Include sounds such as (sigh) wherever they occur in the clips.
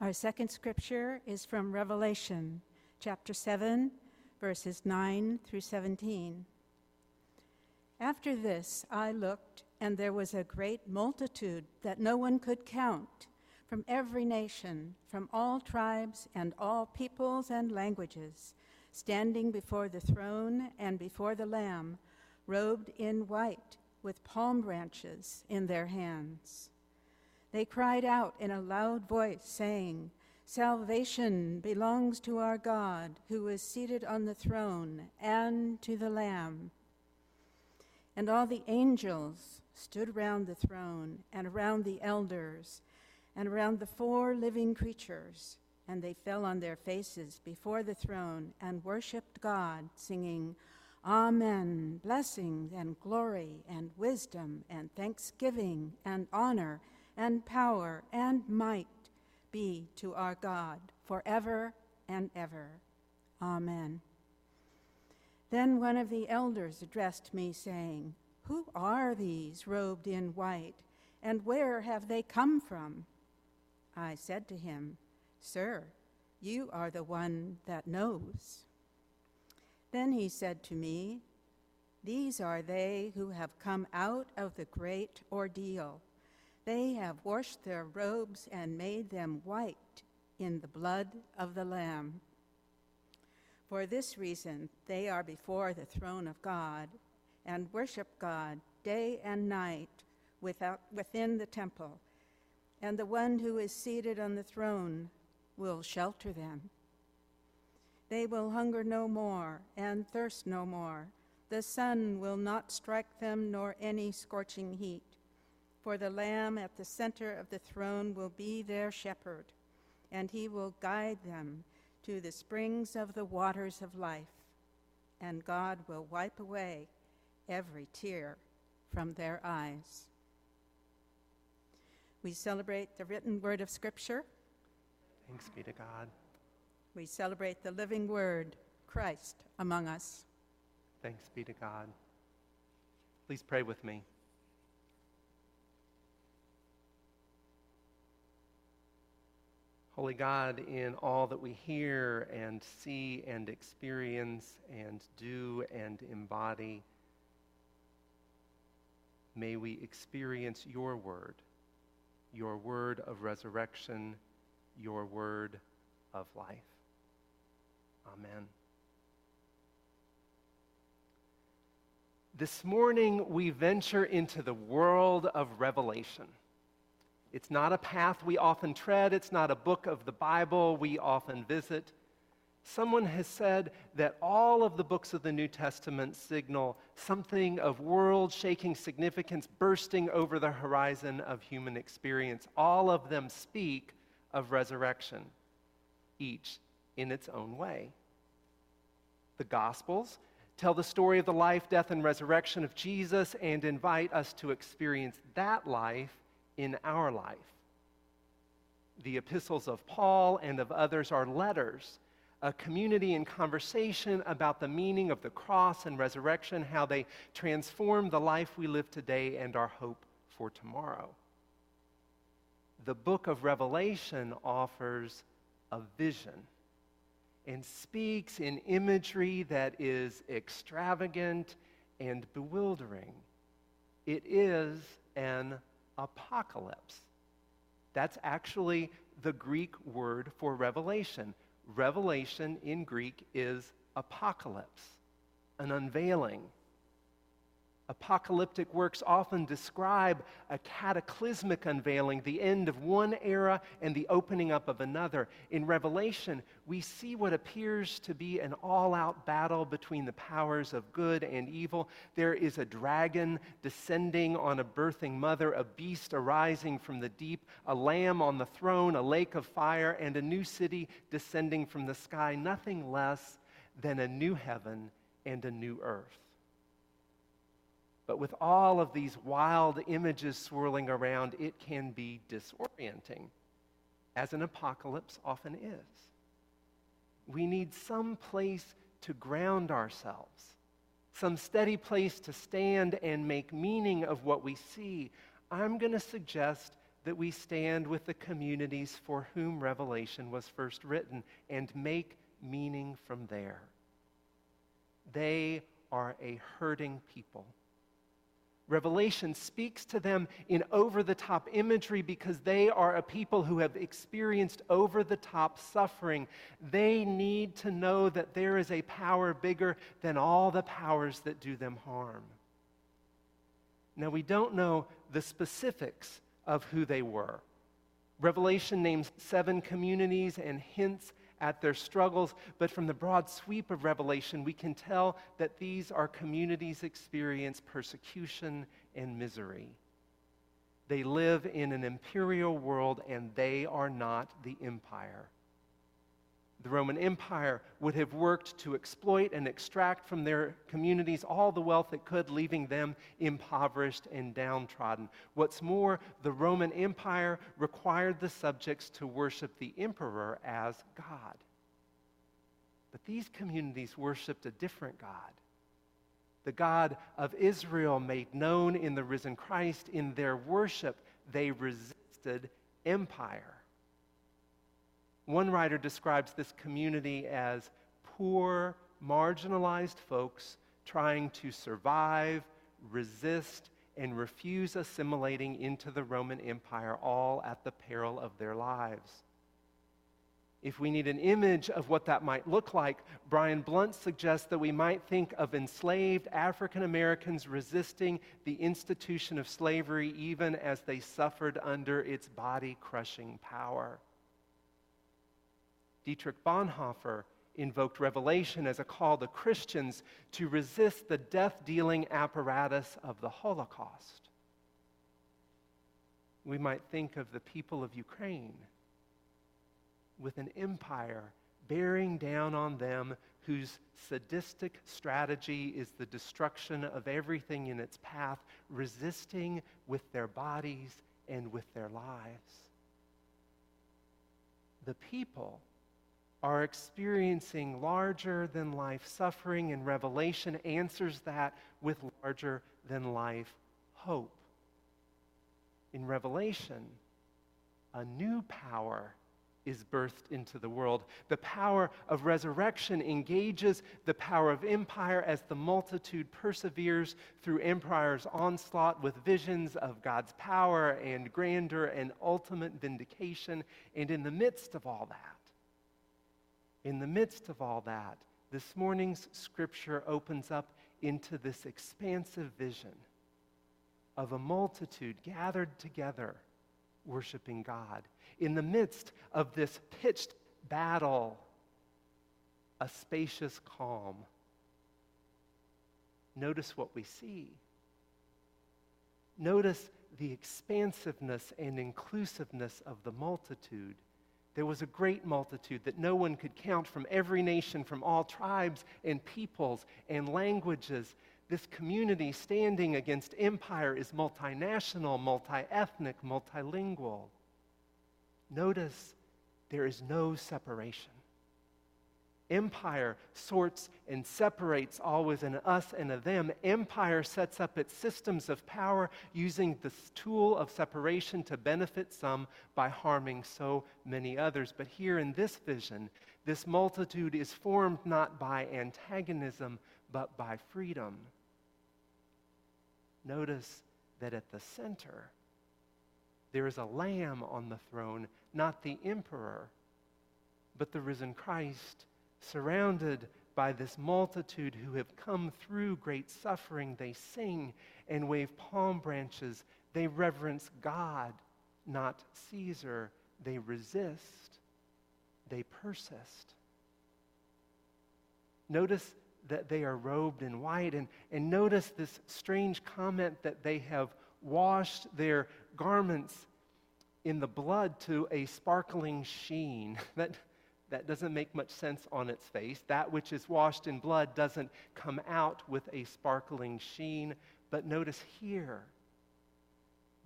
Our second scripture is from Revelation chapter 7, verses 9 through 17. After this, I looked, and there was a great multitude that no one could count from every nation, from all tribes and all peoples and languages, standing before the throne and before the Lamb, robed in white, with palm branches in their hands. They cried out in a loud voice, saying, Salvation belongs to our God, who is seated on the throne, and to the Lamb. And all the angels stood round the throne, and around the elders, and around the four living creatures, and they fell on their faces before the throne and worshiped God, singing, Amen, blessing and glory and wisdom and thanksgiving and honor and power and might be to our God forever and ever. Amen. Then one of the elders addressed me, saying, Who are these robed in white, and where have they come from? I said to him, Sir, you are the one that knows. Then he said to me, These are they who have come out of the great ordeal they have washed their robes and made them white in the blood of the Lamb. For this reason, they are before the throne of God and worship God day and night without, within the temple. And the one who is seated on the throne will shelter them. They will hunger no more and thirst no more. The sun will not strike them, nor any scorching heat. For the Lamb at the center of the throne will be their shepherd, and he will guide them to the springs of the waters of life, and God will wipe away every tear from their eyes. We celebrate the written word of Scripture. Thanks be to God. We celebrate the living word, Christ, among us. Thanks be to God. Please pray with me. Holy God, in all that we hear and see and experience and do and embody, may we experience your word, your word of resurrection, your word of life. Amen. This morning, we venture into the world of Revelation. It's not a path we often tread, it's not a book of the Bible we often visit. Someone has said that all of the books of the New Testament signal something of world shaking significance bursting over the horizon of human experience. All of them speak of resurrection, each in its own way. The Gospels tell the story of the life, death, and resurrection of Jesus and invite us to experience that life in our life. The epistles of Paul and of others are letters, a community and conversation about the meaning of the cross and resurrection, how they transform the life we live today and our hope for tomorrow. The book of Revelation offers a vision and speaks in imagery that is extravagant and bewildering. It is an apocalypse. That's actually the Greek word for revelation. Revelation in Greek is apocalypse, an unveiling, Apocalyptic works often describe a cataclysmic unveiling, the end of one era and the opening up of another. In Revelation, we see what appears to be an all out battle between the powers of good and evil. There is a dragon descending on a birthing mother, a beast arising from the deep, a lamb on the throne, a lake of fire, and a new city descending from the sky. Nothing less than a new heaven and a new earth. But with all of these wild images swirling around, it can be disorienting, as an apocalypse often is. We need some place to ground ourselves, some steady place to stand and make meaning of what we see. I'm going to suggest that we stand with the communities for whom Revelation was first written and make meaning from there. They are a hurting people. Revelation speaks to them in over the top imagery because they are a people who have experienced over the top suffering. They need to know that there is a power bigger than all the powers that do them harm. Now, we don't know the specifics of who they were. Revelation names seven communities and hints at their struggles, but from the broad sweep of Revelation, we can tell that these are communities experience persecution and misery. They live in an imperial world and they are not the empire. The Roman Empire would have worked to exploit and extract from their communities all the wealth it could, leaving them impoverished and downtrodden. What's more, the Roman Empire required the subjects to worship the emperor as God. But these communities worshiped a different God. The God of Israel made known in the risen Christ. In their worship, they resisted empire. One writer describes this community as poor, marginalized folks trying to survive, resist, and refuse assimilating into the Roman Empire, all at the peril of their lives. If we need an image of what that might look like, Brian Blount suggests that we might think of enslaved African Americans resisting the institution of slavery even as they suffered under its body crushing power. Dietrich Bonhoeffer invoked Revelation as a call to Christians to resist the death dealing apparatus of the Holocaust. We might think of the people of Ukraine with an empire bearing down on them whose sadistic strategy is the destruction of everything in its path, resisting with their bodies and with their lives. The people are experiencing larger than life suffering, and Revelation answers that with larger than life hope. In Revelation, a new power is birthed into the world. The power of resurrection engages the power of empire as the multitude perseveres through empire's onslaught with visions of God's power and grandeur and ultimate vindication. And in the midst of all that, in the midst of all that, this morning's scripture opens up into this expansive vision of a multitude gathered together worshiping God. In the midst of this pitched battle, a spacious calm. Notice what we see. Notice the expansiveness and inclusiveness of the multitude there was a great multitude that no one could count from every nation, from all tribes and peoples and languages. This community standing against empire is multinational, multi ethnic, multilingual. Notice there is no separation. Empire sorts and separates always an us and a them. Empire sets up its systems of power using this tool of separation to benefit some by harming so many others. But here in this vision, this multitude is formed not by antagonism, but by freedom. Notice that at the center, there is a lamb on the throne, not the emperor, but the risen Christ surrounded by this multitude who have come through great suffering, they sing and wave palm branches. They reverence God, not Caesar. They resist, they persist. Notice that they are robed in white, and, and notice this strange comment that they have washed their garments in the blood to a sparkling sheen. (laughs) That that doesn't make much sense on its face. That which is washed in blood doesn't come out with a sparkling sheen. But notice here,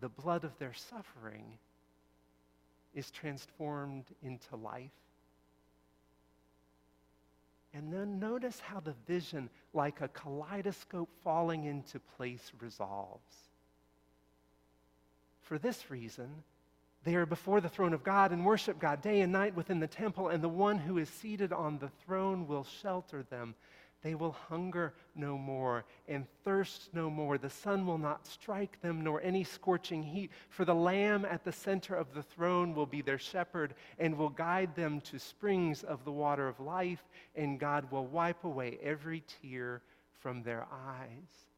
the blood of their suffering is transformed into life. And then notice how the vision, like a kaleidoscope falling into place, resolves. For this reason, They are before the throne of God and worship God day and night within the temple, and the one who is seated on the throne will shelter them. They will hunger no more and thirst no more. The sun will not strike them, nor any scorching heat. For the Lamb at the center of the throne will be their shepherd and will guide them to springs of the water of life, and God will wipe away every tear from their eyes.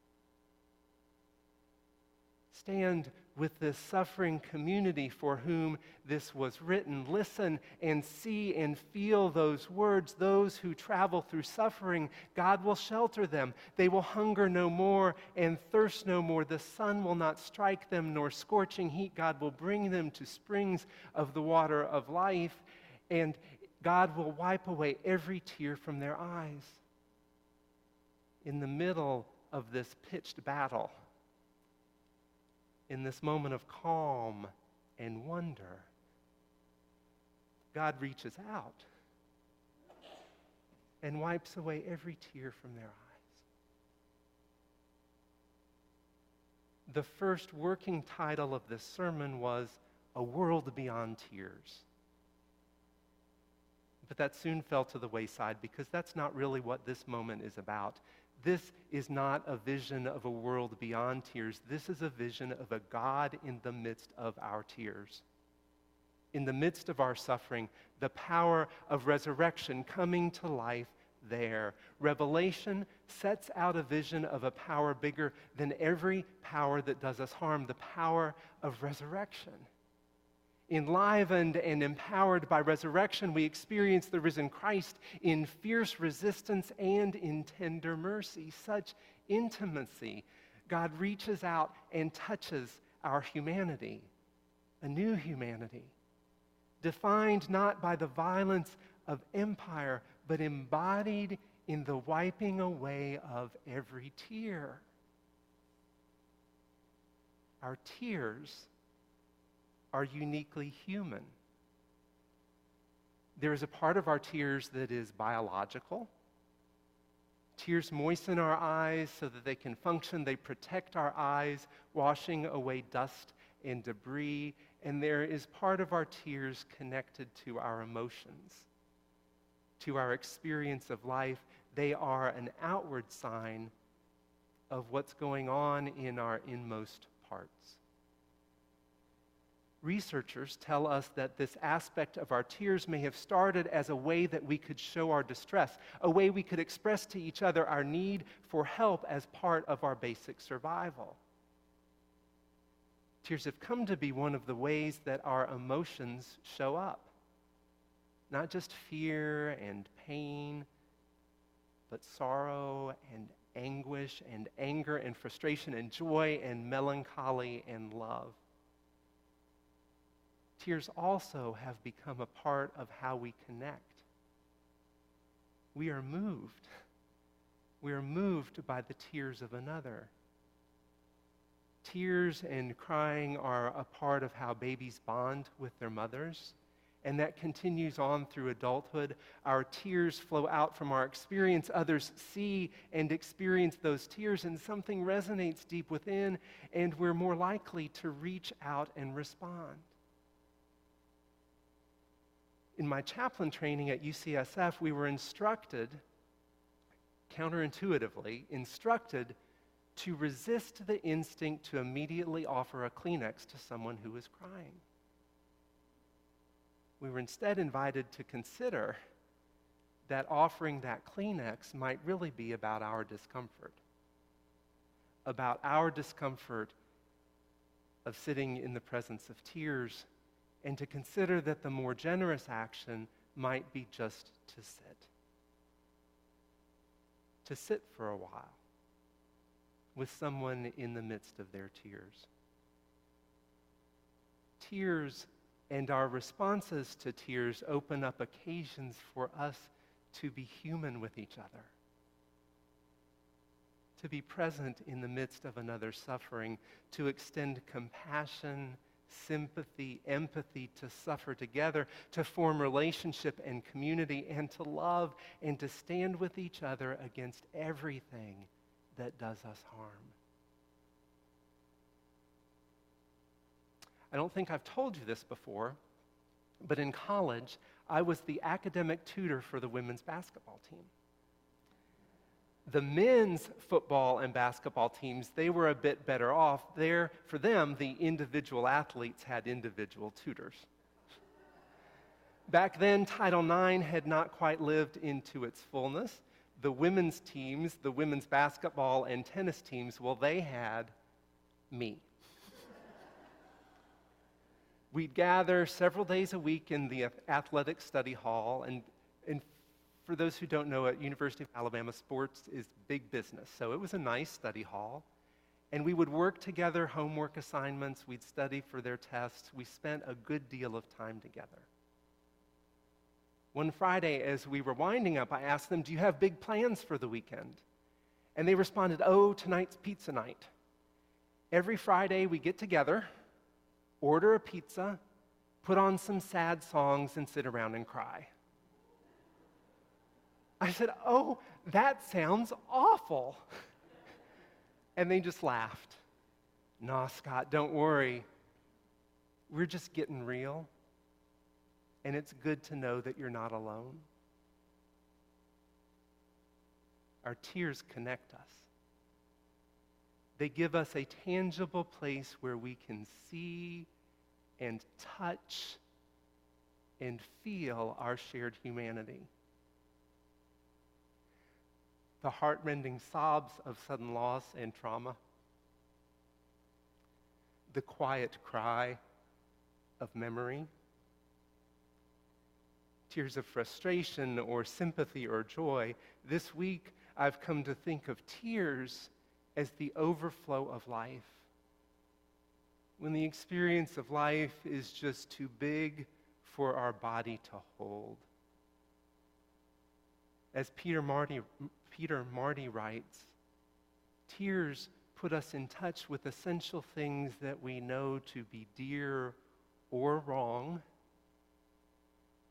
Stand with this suffering community for whom this was written. Listen and see and feel those words. Those who travel through suffering, God will shelter them. They will hunger no more and thirst no more. The sun will not strike them, nor scorching heat. God will bring them to springs of the water of life, and God will wipe away every tear from their eyes. In the middle of this pitched battle, in this moment of calm and wonder, God reaches out and wipes away every tear from their eyes. The first working title of this sermon was A World Beyond Tears. But that soon fell to the wayside because that's not really what this moment is about. This is not a vision of a world beyond tears. This is a vision of a God in the midst of our tears. In the midst of our suffering, the power of resurrection coming to life there. Revelation sets out a vision of a power bigger than every power that does us harm, the power of resurrection enlivened and empowered by resurrection, we experience the risen Christ in fierce resistance and in tender mercy. Such intimacy. God reaches out and touches our humanity, a new humanity, defined not by the violence of empire, but embodied in the wiping away of every tear. Our tears are uniquely human. There is a part of our tears that is biological. Tears moisten our eyes so that they can function. They protect our eyes, washing away dust and debris. And there is part of our tears connected to our emotions, to our experience of life. They are an outward sign of what's going on in our inmost parts. Researchers tell us that this aspect of our tears may have started as a way that we could show our distress, a way we could express to each other our need for help as part of our basic survival. Tears have come to be one of the ways that our emotions show up. Not just fear and pain, but sorrow and anguish and anger and frustration and joy and melancholy and love tears also have become a part of how we connect. We are moved. We are moved by the tears of another. Tears and crying are a part of how babies bond with their mothers, and that continues on through adulthood. Our tears flow out from our experience. Others see and experience those tears, and something resonates deep within, and we're more likely to reach out and respond in my chaplain training at UCSF, we were instructed, counterintuitively, instructed to resist the instinct to immediately offer a Kleenex to someone who was crying. We were instead invited to consider that offering that Kleenex might really be about our discomfort, about our discomfort of sitting in the presence of tears and to consider that the more generous action might be just to sit. To sit for a while with someone in the midst of their tears. Tears and our responses to tears open up occasions for us to be human with each other, to be present in the midst of another suffering, to extend compassion sympathy, empathy, to suffer together, to form relationship and community, and to love and to stand with each other against everything that does us harm. I don't think I've told you this before, but in college, I was the academic tutor for the women's basketball team. The men's football and basketball teams, they were a bit better off. There, for them, the individual athletes had individual tutors. Back then, Title IX had not quite lived into its fullness. The women's teams, the women's basketball and tennis teams, well, they had me. We'd gather several days a week in the athletic study hall, and, for those who don't know, at University of Alabama, sports is big business. So it was a nice study hall. And we would work together, homework assignments, we'd study for their tests. We spent a good deal of time together. One Friday, as we were winding up, I asked them, Do you have big plans for the weekend? And they responded, Oh, tonight's pizza night. Every Friday, we get together, order a pizza, put on some sad songs, and sit around and cry. I said, Oh, that sounds awful. And they just laughed. Nah, Scott, don't worry. We're just getting real and it's good to know that you're not alone. Our tears connect us. They give us a tangible place where we can see and touch and feel our shared humanity. The heartrending sobs of sudden loss and trauma, the quiet cry of memory tears of frustration or sympathy or joy. This week, I've come to think of tears as the overflow of life. When the experience of life is just too big for our body to hold. As Peter Marty, Peter Marty writes, tears put us in touch with essential things that we know to be dear or wrong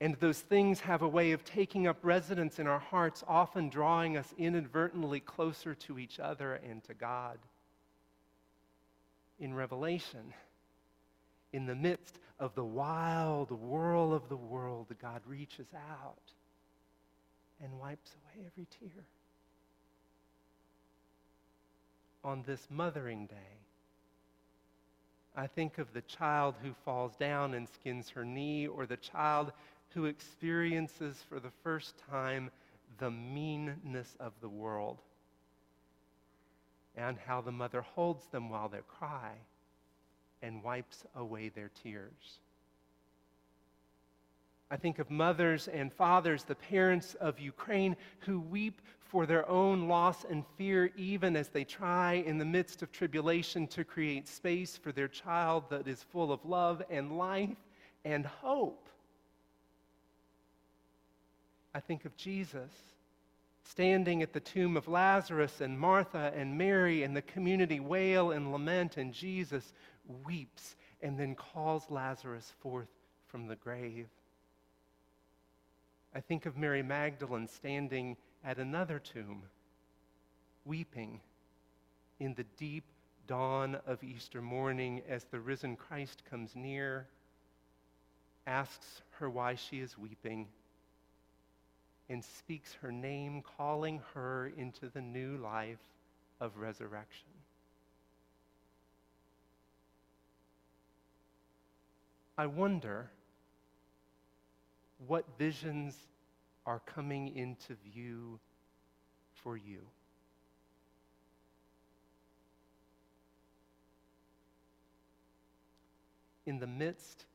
and those things have a way of taking up residence in our hearts, often drawing us inadvertently closer to each other and to God. In Revelation, in the midst of the wild whirl of the world, God reaches out and wipes away every tear. On this Mothering Day, I think of the child who falls down and skins her knee, or the child who experiences for the first time the meanness of the world and how the mother holds them while they cry and wipes away their tears. I think of mothers and fathers, the parents of Ukraine, who weep for their own loss and fear, even as they try in the midst of tribulation to create space for their child that is full of love and life and hope. I think of Jesus standing at the tomb of Lazarus, and Martha and Mary and the community wail and lament, and Jesus weeps and then calls Lazarus forth from the grave. I think of Mary Magdalene standing at another tomb, weeping in the deep dawn of Easter morning as the risen Christ comes near, asks her why she is weeping and speaks her name, calling her into the new life of resurrection. I wonder what visions are coming into view for you. In the midst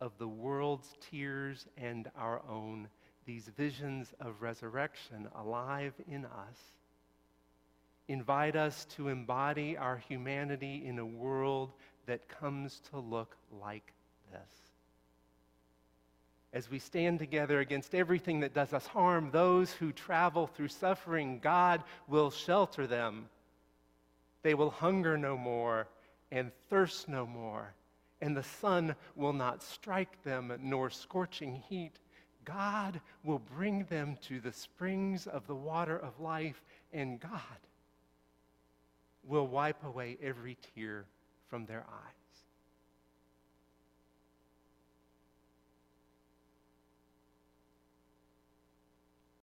of the world's tears and our own, these visions of resurrection alive in us invite us to embody our humanity in a world that comes to look like this. As we stand together against everything that does us harm, those who travel through suffering, God will shelter them. They will hunger no more and thirst no more, and the sun will not strike them, nor scorching heat God will bring them to the springs of the water of life, and God will wipe away every tear from their eye.